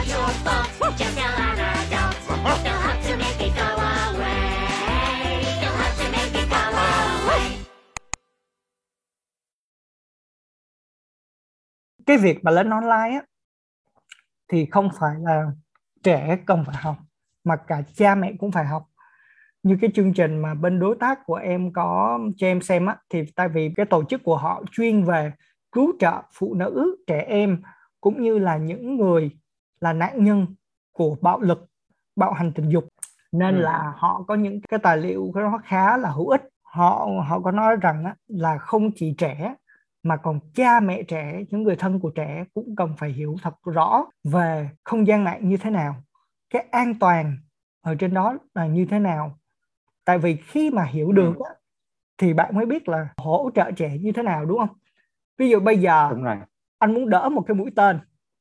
not your fault. Just tell an adult. They'll have to make it go away. They'll have to make it go away. cái việc mà lên online á, thì không phải là trẻ cần phải học, mà cả cha mẹ cũng phải học như cái chương trình mà bên đối tác của em có cho em xem á, thì tại vì cái tổ chức của họ chuyên về cứu trợ phụ nữ, trẻ em, cũng như là những người là nạn nhân của bạo lực bạo hành tình dục. Nên Ừ. là họ có những cái tài liệu nó khá là hữu ích. Họ họ có nói rằng á, là không chỉ trẻ mà còn cha mẹ trẻ những người thân của trẻ cũng cần phải hiểu thật rõ về không gian mạng như thế nào cái an toàn ở trên đó là như thế nào. Tại vì khi mà hiểu được á, thì bạn mới biết là hỗ trợ trẻ như thế nào đúng không? Ví dụ bây giờ đúng rồi. anh muốn đỡ một cái mũi tên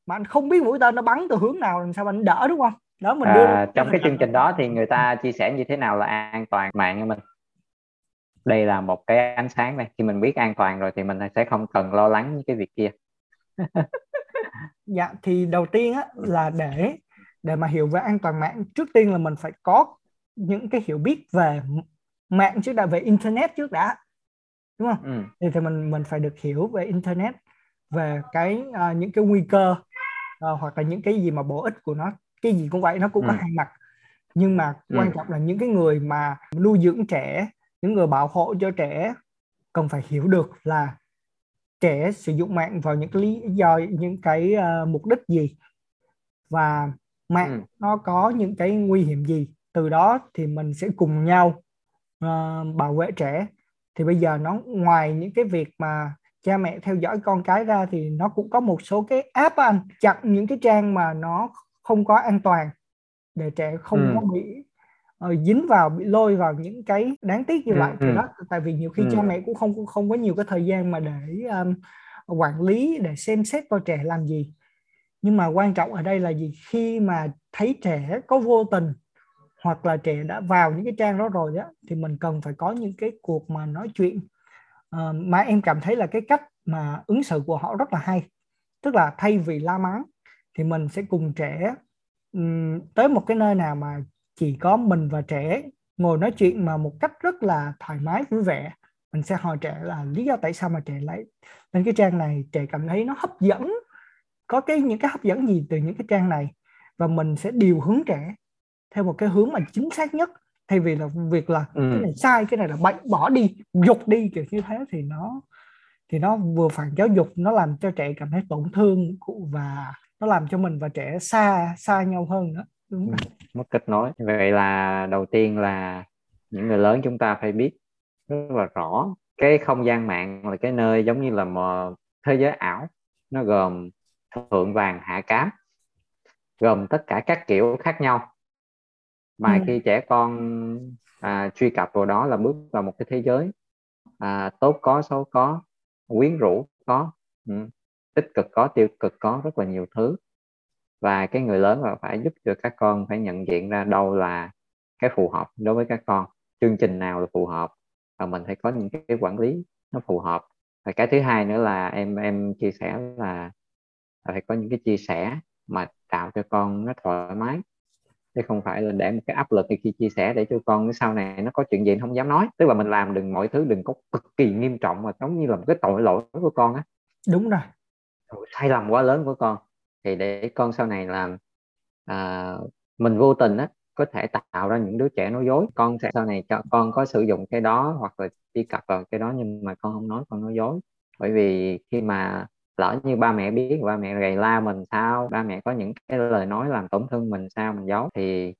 mà anh không biết mũi tên nó bắn từ hướng nào làm sao anh đỡ đúng không? Đó mình đưa à, trong cái chương trình đó thì người ta chia sẻ như thế nào là an toàn mạng cho mình? Đây là một cái ánh sáng này khi mình biết an toàn rồi thì mình sẽ không cần lo lắng những cái việc kia. Dạ thì đầu tiên á là để để mà hiểu về an toàn mạng trước tiên là mình phải có những cái hiểu biết về mạng trước đã về internet trước đã đúng không? Ừ. thì thì mình mình phải được hiểu về internet về cái à, những cái nguy cơ à, hoặc là những cái gì mà bổ ích của nó cái gì cũng vậy nó cũng có Ừ. hai mặt nhưng mà Ừ. quan trọng là những cái người mà nuôi dưỡng trẻ những người bảo hộ cho trẻ cần phải hiểu được là trẻ sử dụng mạng vào những cái lý do những cái à, mục đích gì và mạng Ừ. nó có những cái nguy hiểm gì từ đó thì mình sẽ cùng nhau à, bảo vệ trẻ thì bây giờ nó ngoài những cái việc mà cha mẹ theo dõi con cái ra thì nó cũng có một số cái app anh chặn những cái trang mà nó không có an toàn để trẻ không Ừ. có bị ờ, dính vào bị lôi vào những cái đáng tiếc như Ừ, vậy ừ. đó tại vì nhiều khi Ừ. cha mẹ cũng không không có nhiều cái thời gian mà để um, quản lý để xem xét coi trẻ làm gì nhưng mà quan trọng ở đây là gì khi mà thấy trẻ có vô tình hoặc là trẻ đã vào những cái trang đó rồi á thì mình cần phải có những cái cuộc mà nói chuyện Ờ, mà em cảm thấy là cái cách mà ứng xử của họ rất là hay. Tức là thay vì la mắng thì mình sẽ cùng trẻ um, tới một cái nơi nào mà chỉ có mình và trẻ ngồi nói chuyện mà một cách rất là thoải mái vui vẻ mình sẽ hỏi trẻ là lý do tại sao mà trẻ lại lên cái trang này. Trẻ cảm thấy nó hấp dẫn có cái những cái hấp dẫn gì từ những cái trang này và mình sẽ điều hướng trẻ theo một cái hướng mà chính xác nhất thay vì là việc là Ừ. cái này sai cái này là bệnh bỏ đi dục đi kiểu như thế thì nó thì nó vừa phản giáo dục nó làm cho trẻ cảm thấy tổn thương và nó làm cho mình và trẻ xa xa nhau hơn nữa đúng Ừ. không? mất kết nối vậy là đầu tiên là những người lớn chúng ta phải biết rất là rõ cái không gian mạng là cái nơi giống như là một thế giới ảo nó gồm thượng vàng hạ cám gồm tất cả các kiểu khác nhau mà Ừ. khi trẻ con à, truy cập vào đó là bước vào một cái thế giới à, tốt có xấu có quyến rũ có ừ, tích cực có tiêu cực có rất là nhiều thứ. Và cái người lớn là phải giúp cho các con phải nhận diện ra đâu là cái phù hợp đối với các con chương trình nào là phù hợp và mình phải có những cái quản lý nó phù hợp. Và cái thứ hai nữa là em em chia sẻ là phải có những cái chia sẻ mà tạo cho con nó thoải mái chứ không phải là để một cái áp lực khi chia sẻ để cho con sau này nó có chuyện gì nó không dám nói. Tức là mình làm đừng mọi thứ đừng có cực kỳ nghiêm trọng mà giống như là một cái tội lỗi của con á. Đúng rồi. Sai lầm quá lớn của con. Thì để con sau này làm à, mình vô tình á có thể tạo ra những đứa trẻ nói dối. Con sẽ sau này cho con có sử dụng cái đó hoặc là truy cập vào cái đó nhưng mà con không nói con nói dối. Bởi vì khi mà lỡ như ba mẹ biết ba mẹ gầy la mình sao? Ba mẹ có những cái lời nói làm tổn thương mình sao mình giấu? Thì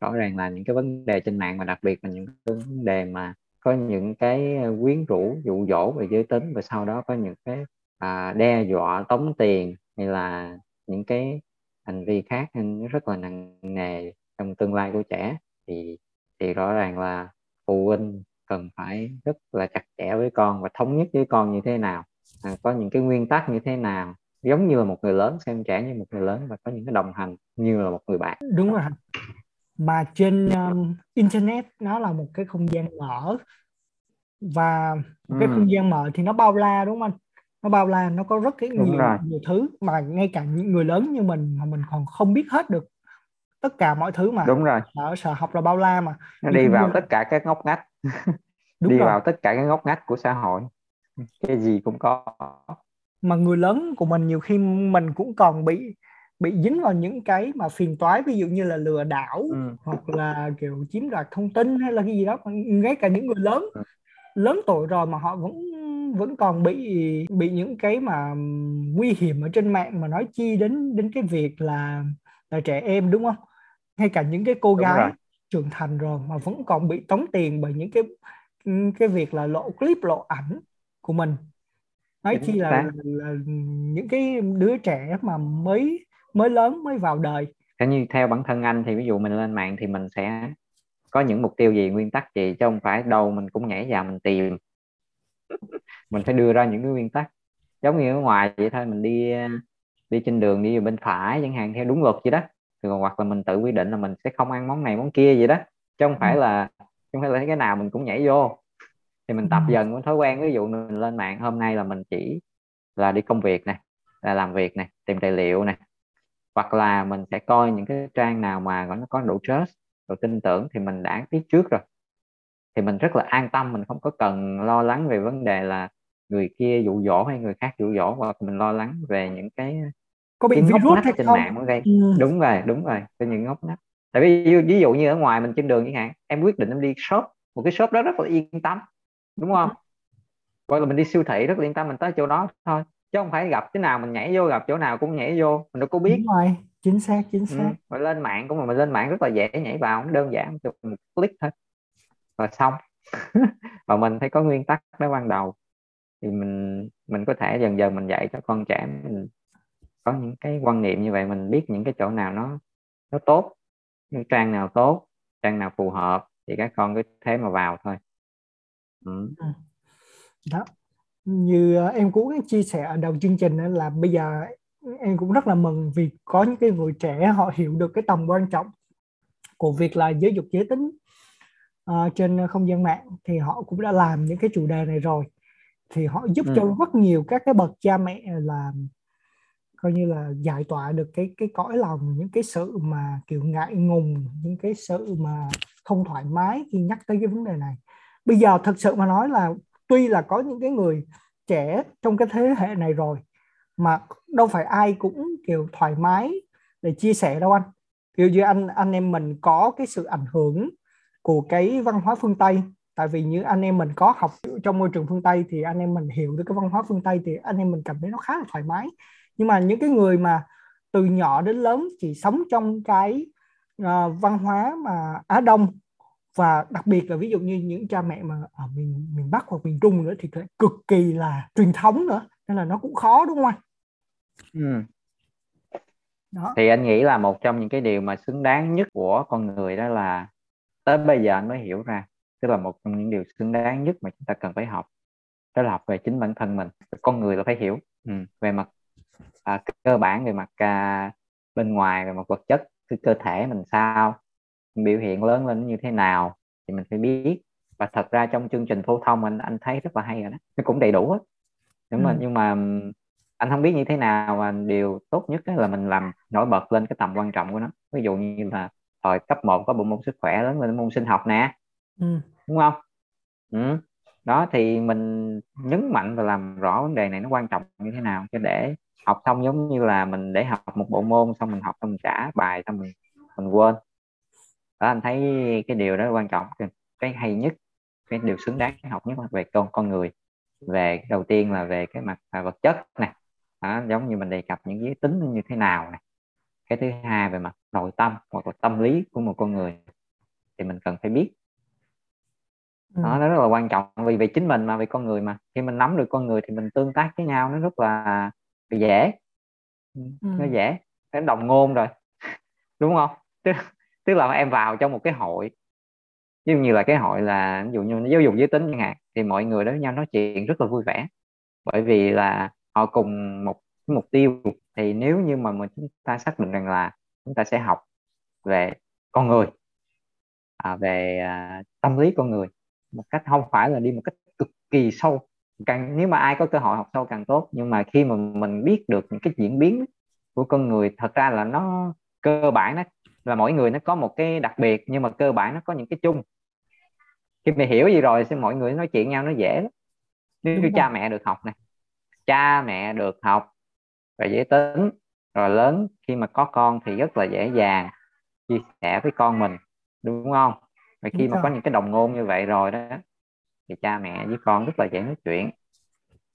rõ ràng là những cái vấn đề trên mạng mà đặc biệt là những cái vấn đề mà có những cái quyến rũ dụ dỗ về giới tính và sau đó có những cái à, đe dọa tống tiền hay là những cái hành vi khác nên rất là nặng nề trong tương lai của trẻ. Thì thì rõ ràng là phụ huynh cần phải rất là chặt chẽ với con và thống nhất với con như thế nào à, có những cái nguyên tắc như thế nào? Giống như là một người lớn xem trẻ như một người lớn và có những cái đồng hành như là một người bạn. Đúng rồi. Mà trên um, internet nó là một cái không gian mở. Và một cái Ừ. không gian mở thì nó bao la đúng không anh? Nó bao la nó có rất cái Đúng nhiều rồi. nhiều thứ mà ngay cả những người lớn như mình mà mình còn không biết hết được tất cả mọi thứ mà đúng rồi. ở sở học là bao la mà. Nó đi vào tất cả các ngóc ngách. Đúng đi rồi. vào tất cả các ngóc ngách của xã hội cái gì cũng có mà người lớn của mình nhiều khi mình cũng còn bị bị dính vào những cái mà phiền toái ví dụ như là lừa đảo ừ. hoặc là kiểu chiếm đoạt thông tin hay là cái gì đó ngay cả những người lớn Ừ. lớn tuổi rồi mà họ vẫn vẫn còn bị bị những cái mà nguy hiểm ở trên mạng mà nói chi đến đến cái việc là là trẻ em đúng không ngay cả những cái cô Đúng gái rồi. trưởng thành rồi mà vẫn còn bị tống tiền bởi những cái cái việc là lộ clip lộ ảnh của mình. Nói Chính chi là, là, là những cái đứa trẻ mà mới mới lớn mới vào đời. Theo như theo bản thân anh thì ví dụ mình lên mạng thì mình sẽ có những mục tiêu gì nguyên tắc gì chứ không phải đâu mình cũng nhảy vào mình tìm. Mình phải đưa ra những cái nguyên tắc. Giống như ở ngoài vậy thôi mình đi đi trên đường đi bên phải chẳng hạn theo đúng luật vậy đó. Thì còn hoặc là mình tự quy định là mình sẽ không ăn món này món kia gì đó. Chứ không phải Ừ. là không phải là cái nào mình cũng nhảy vô thì mình tập Ừ. dần cái thói quen ví dụ mình lên mạng hôm nay là mình chỉ là đi công việc này là làm việc này tìm tài liệu này hoặc là mình sẽ coi những cái trang nào mà nó có độ trust độ tin tưởng thì mình đã biết trước rồi thì mình rất là an tâm mình không có cần lo lắng về vấn đề là người kia dụ dỗ hay người khác dụ dỗ hoặc mình lo lắng về những cái có bị virus hay trên không mạng gây ừ. đúng rồi đúng rồi cái những ngóc ngách tại vì ví dụ như ở ngoài mình trên đường chẳng hạn em quyết định em đi shop một cái shop đó rất là yên tâm đúng không? Hoặc là mình đi siêu thị rất yên tâm mình tới chỗ đó thôi. Chứ không phải gặp cái nào mình nhảy vô gặp chỗ nào cũng nhảy vô. Mình đâu có biết. Đúng rồi chính xác chính ừ. xác. mà lên mạng cũng mà mình lên mạng rất là dễ nhảy vào nó đơn giản một click thôi. Và xong. Và mình phải có nguyên tắc đó ban đầu. Thì mình mình có thể dần dần mình dạy cho con trẻ mình có những cái quan niệm như vậy mình biết những cái chỗ nào nó nó tốt những trang nào tốt trang nào phù hợp thì các con cứ thế mà vào thôi ừ. đó. Như ờ, em cũng chia sẻ ở đầu chương trình là bây giờ em cũng rất là mừng vì có những cái người trẻ họ hiểu được cái tầm quan trọng của việc là giáo dục giới tính ờ, trên không gian mạng. Thì họ cũng đã làm những cái chủ đề này rồi. Thì họ giúp Ừ. cho rất nhiều các cái bậc cha mẹ là coi như là giải tỏa được cái cái cõi lòng những cái sự mà kiểu ngại ngùng những cái sự mà không thoải mái khi nhắc tới cái vấn đề này bây giờ thật sự mà nói là tuy là có những cái người trẻ trong cái thế hệ này rồi mà đâu phải ai cũng kiểu thoải mái để chia sẻ đâu anh. Kiểu như anh anh em mình có cái sự ảnh hưởng của cái văn hóa phương Tây. Tại vì như anh em mình có học trong môi trường phương Tây thì anh em mình hiểu được cái văn hóa phương Tây thì anh em mình cảm thấy nó khá là thoải mái. Nhưng mà những cái người mà từ nhỏ đến lớn chỉ sống trong cái uh, văn hóa mà Á Đông và đặc biệt là ví dụ như những cha mẹ mà ở miền miền Bắc hoặc miền Trung nữa thì cực kỳ là truyền thống nữa nên là nó cũng khó đúng không anh? Ừ. Đó. thì anh nghĩ là một trong những cái điều mà xứng đáng nhất của con người đó là tới bây giờ anh mới hiểu ra tức là một trong những điều xứng đáng nhất mà chúng ta cần phải học đó là học về chính bản thân mình con người là phải hiểu ừ. về mặt à, cơ bản về mặt à, bên ngoài về mặt vật chất cái cơ thể mình sao biểu hiện lớn lên như thế nào thì mình phải biết. Và thật ra trong chương trình phổ thông anh anh thấy rất là hay rồi đó. Nó cũng đầy đủ hết. Nhưng mà Ừ. nhưng mà anh không biết như thế nào mà điều tốt nhất là mình làm nổi bật lên cái tầm quan trọng của nó. Ví dụ như là thời cấp 1 có bộ môn sức khỏe lớn lên môn sinh học nè. Ừ. đúng không? Ừ. đó thì mình nhấn mạnh và làm rõ vấn đề này nó quan trọng như thế nào cho để học xong giống như là mình để học một bộ môn xong mình học xong mình trả bài xong mình mình quên đó anh thấy cái điều đó quan trọng cái, cái hay nhất cái điều xứng đáng học nhất là về con con người về đầu tiên là về cái mặt à, vật chất này đó, giống như mình đề cập những giới tính nó như thế nào này cái thứ hai về mặt nội tâm hoặc là tâm lý của một con người thì mình cần phải biết. Ừ. đó, nó rất là quan trọng vì vì chính mình mà vì con người mà. Khi mình nắm được con người thì mình tương tác với nhau nó rất là dễ. Ừ, nó Ừ. dễ. Nó đồng ngôn rồi. Đúng không tức là em vào trong một cái hội ví dụ như là cái hội là ví dụ như giáo dục giới tính chẳng hạn thì mọi người đối với nhau nói chuyện rất là vui vẻ. Bởi vì là họ cùng một cái mục tiêu thì nếu như mà mình chúng ta xác định rằng là chúng ta sẽ học về con người à, về à, tâm lý con người một cách không phải là đi một cách cực kỳ sâu. Càng nếu mà ai có cơ hội học sâu càng tốt nhưng mà khi mà mình biết được những cái diễn biến của con người thật ra là nó cơ bản nó là mỗi người nó có một cái đặc biệt nhưng mà cơ bản nó có những cái chung. Khi mày hiểu gì rồi thì mọi người nói chuyện nhau nó dễ lắm. Nếu như cha mẹ được học này cha mẹ được học về giới tính rồi lớn khi mà có con thì rất là dễ dàng chia sẻ với con mình đúng không? Và khi Đúng mà rồi. có những cái đồng ngôn như vậy rồi đó thì cha mẹ với con rất là dễ nói chuyện.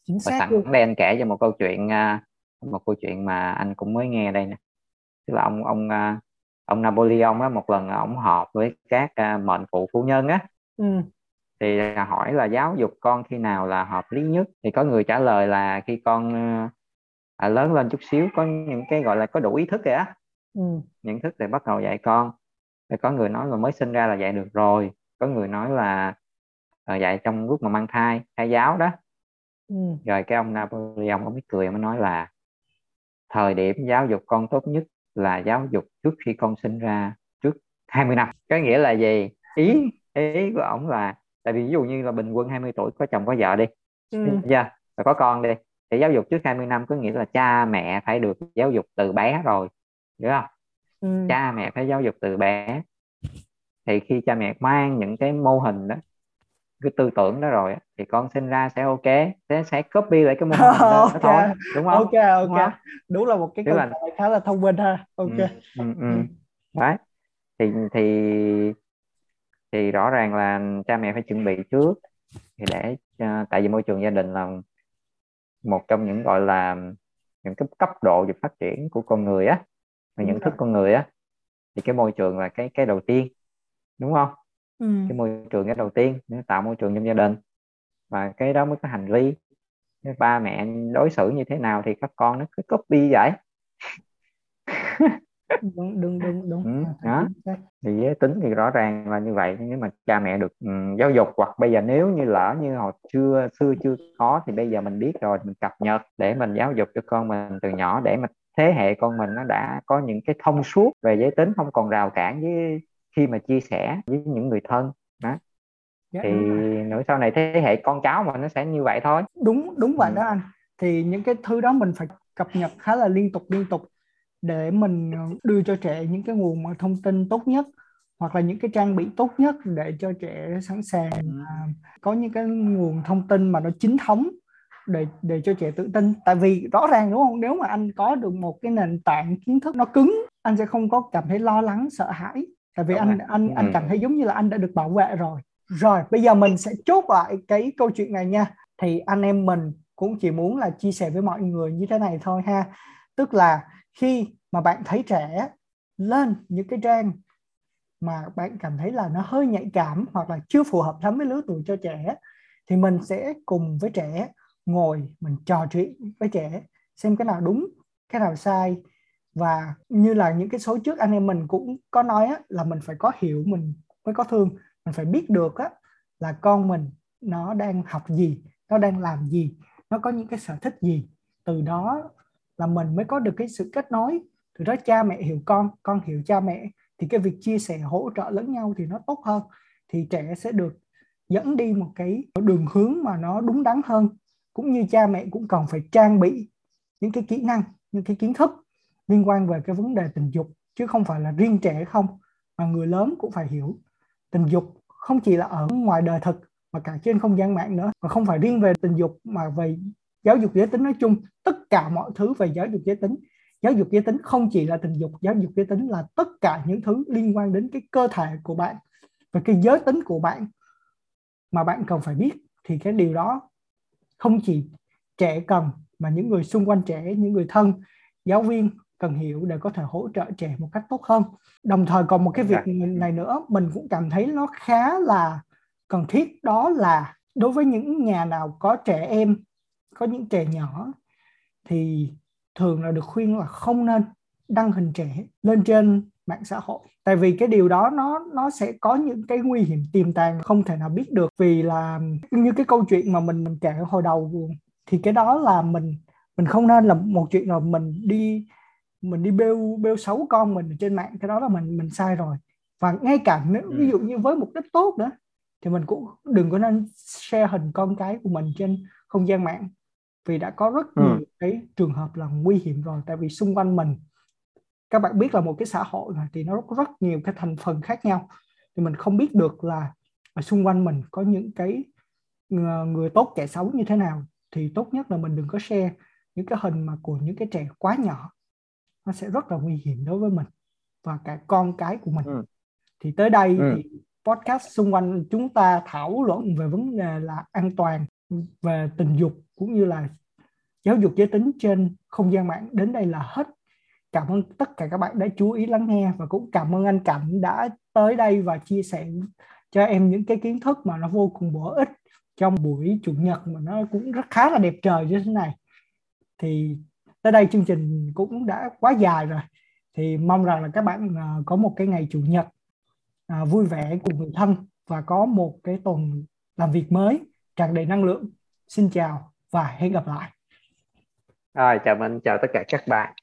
Chính và sẵn luôn. đây anh kể cho một câu chuyện à, một câu chuyện mà anh cũng mới nghe đây nè. Tức là ông ông à, ông Napoleon á một lần ông họp với các à, mệnh phụ phu nhân á ừ. thì hỏi là giáo dục con khi nào là hợp lý nhất thì có người trả lời là khi con à, à, lớn lên chút xíu có những cái gọi là có đủ ý thức rồi á Ừ. nhận thức thì bắt đầu dạy con rồi có người nói là mới sinh ra là dạy được rồi có người nói là ờ, dạy trong lúc mà mang thai thai giáo đó Ừ. rồi cái ông Napoleon ông mới cười mới nói là thời điểm giáo dục con tốt nhất là giáo dục trước khi con sinh ra trước 20 năm. Có nghĩa là gì? Ý ý của ông là tại vì ví dụ như là bình quân 20 tuổi có chồng có vợ đi. Ừ. Đúng chưa và có con đi. Thì giáo dục trước 20 năm có nghĩa là cha mẹ phải được giáo dục từ bé rồi hiểu không? Ừ. cha mẹ phải giáo dục từ bé. Thì khi cha mẹ mang những cái mô hình đó cái tư tưởng đó rồi thì con sinh ra sẽ ok sẽ sẽ copy lại cái mô hình đó, đó thôi đúng không? Ok Đúng ok. không? đúng là một cái câu là- khá là thông minh ha. Ok. Ừ, ừ, ừ. đấy. Thì thì thì rõ ràng là cha mẹ phải chuẩn bị trước thì để cho- tại vì môi trường gia đình là một trong những gọi là những cái cấp độ về phát triển của con người á và Đúng nhận thức con người á thì cái môi trường là cái cái đầu tiên đúng không ừ. cái môi trường cái đầu tiên nó tạo môi trường trong gia đình. Và cái đó mới có hành vi. Cái ba mẹ đối xử như thế nào thì các con nó cứ copy vậy. Đúng đúng đúng đúng. Ừ, đó. thì giới tính thì rõ ràng là như vậy. Nếu mà cha mẹ được ừ, giáo dục hoặc bây giờ nếu như lỡ như hồi xưa xưa chưa có thì bây giờ mình biết rồi mình cập nhật để mình giáo dục cho con mình từ nhỏ để mà thế hệ con mình nó đã có những cái thông suốt về giới tính không còn rào cản với khi mà chia sẻ với những người thân. Đó. Dạ, thì nữa sau này thế hệ con cháu mà nó sẽ như vậy thôi. Đúng đúng vậy Ừ. đó anh. Thì những cái thứ đó mình phải cập nhật khá là liên tục liên tục để mình ờ, đưa cho trẻ những cái nguồn thông tin tốt nhất hoặc là những cái trang bị tốt nhất để cho trẻ sẵn sàng à, có những cái nguồn thông tin mà nó chính thống để để cho trẻ tự tin. Tại vì rõ ràng đúng không? Nếu mà anh có được một cái nền tảng kiến thức nó cứng anh sẽ không có cảm thấy lo lắng sợ hãi tại vì Đúng anh rồi. anh anh Ừ. cảm thấy giống như là anh đã được bảo vệ rồi rồi bây giờ mình sẽ chốt lại cái câu chuyện này nha thì anh em mình cũng chỉ muốn là chia sẻ với mọi người như thế này thôi ha tức là khi mà bạn thấy trẻ lên những cái trang mà bạn cảm thấy là nó hơi nhạy cảm hoặc là chưa phù hợp lắm với lứa tuổi cho trẻ thì mình sẽ cùng với trẻ ngồi mình trò chuyện với trẻ xem cái nào đúng cái nào sai và như là những cái số trước anh em mình cũng có nói á, là mình phải có hiểu mình mới có thương. Mình phải biết được á, là con mình nó đang học gì nó đang làm gì nó có những cái sở thích gì. Từ đó là mình mới có được cái sự kết nối. Từ đó cha mẹ hiểu con con hiểu cha mẹ thì cái việc chia sẻ hỗ trợ lẫn nhau thì nó tốt hơn. Thì trẻ sẽ được dẫn đi một cái đường hướng mà nó đúng đắn hơn. Cũng như cha mẹ cũng cần phải trang bị những cái kỹ năng những cái kiến thức liên quan về cái vấn đề tình dục, chứ không phải là riêng trẻ không, mà người lớn cũng phải hiểu. Tình dục không chỉ là ở ngoài đời thực, mà cả trên không gian mạng nữa. Và không phải riêng về tình dục, mà về giáo dục giới tính nói chung. Tất cả mọi thứ về giáo dục giới tính. Giáo dục giới tính không chỉ là tình dục, giáo dục giới tính là tất cả những thứ liên quan đến cái cơ thể của bạn và cái giới tính của bạn mà bạn cần phải biết. Thì cái điều đó không chỉ trẻ cần, mà những người xung quanh trẻ, những người thân, giáo viên cần hiểu để có thể hỗ trợ trẻ một cách tốt hơn. Đồng thời còn một cái việc này nữa mình cũng cảm thấy nó khá là cần thiết đó là đối với những nhà nào có trẻ em có những trẻ nhỏ thì thường là được khuyên là không nên đăng hình trẻ lên trên mạng xã hội. Tại vì cái điều đó nó nó sẽ có những cái nguy hiểm tiềm tàng không thể nào biết được. Vì là như cái câu chuyện mà mình, mình kể hồi đầu thì cái đó là mình mình không nên là một chuyện là mình đi mình đi bêu bêu xấu con mình trên mạng cái đó là mình mình sai rồi. Và ngay cả nếu ví dụ như với mục đích tốt nữa thì mình cũng đừng có nên share hình con cái của mình trên không gian mạng vì đã có rất Ừ. nhiều cái trường hợp là nguy hiểm rồi. Tại vì xung quanh mình các bạn biết là một cái xã hội này thì nó có rất nhiều cái thành phần khác nhau. Thì mình không biết được là ở xung quanh mình có những cái ờ, người tốt kẻ xấu như thế nào. Thì tốt nhất là mình đừng có share những cái hình mà của những cái trẻ quá nhỏ nó sẽ rất là nguy hiểm đối với mình và cả con cái của mình Ừ. thì tới đây Ừ. thì podcast xung quanh chúng ta thảo luận về vấn đề là an toàn về tình dục cũng như là giáo dục giới tính trên không gian mạng đến đây là hết cảm ơn tất cả các bạn đã chú ý lắng nghe và cũng cảm ơn anh Cảnh đã tới đây và chia sẻ cho em những cái kiến thức mà nó vô cùng bổ ích trong buổi chủ nhật mà nó cũng rất khá là đẹp trời như thế này thì tới đây chương trình cũng đã quá dài rồi. Thì mong rằng là các bạn à, có một cái ngày chủ nhật à, vui vẻ cùng người thân và có một cái tuần làm việc mới, tràn đầy năng lượng. Xin chào và hẹn gặp lại. Rồi, chào mình chào tất cả các bạn.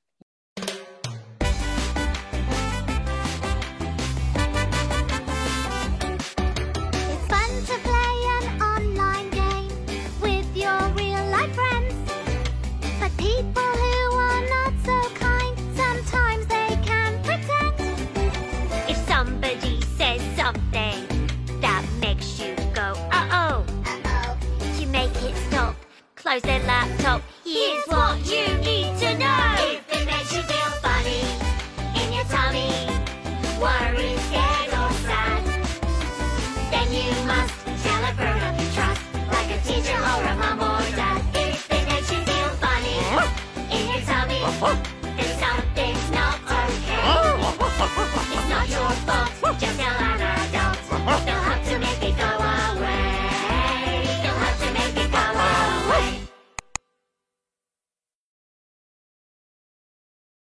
close their laptop. Here's what you need to know. If it makes you feel funny in your tummy, worried, scared or sad, then you must tell a grown-up you trust, like a teacher or a mum or dad. If it makes you feel funny in your tummy, then something's not okay. It's not your fault, just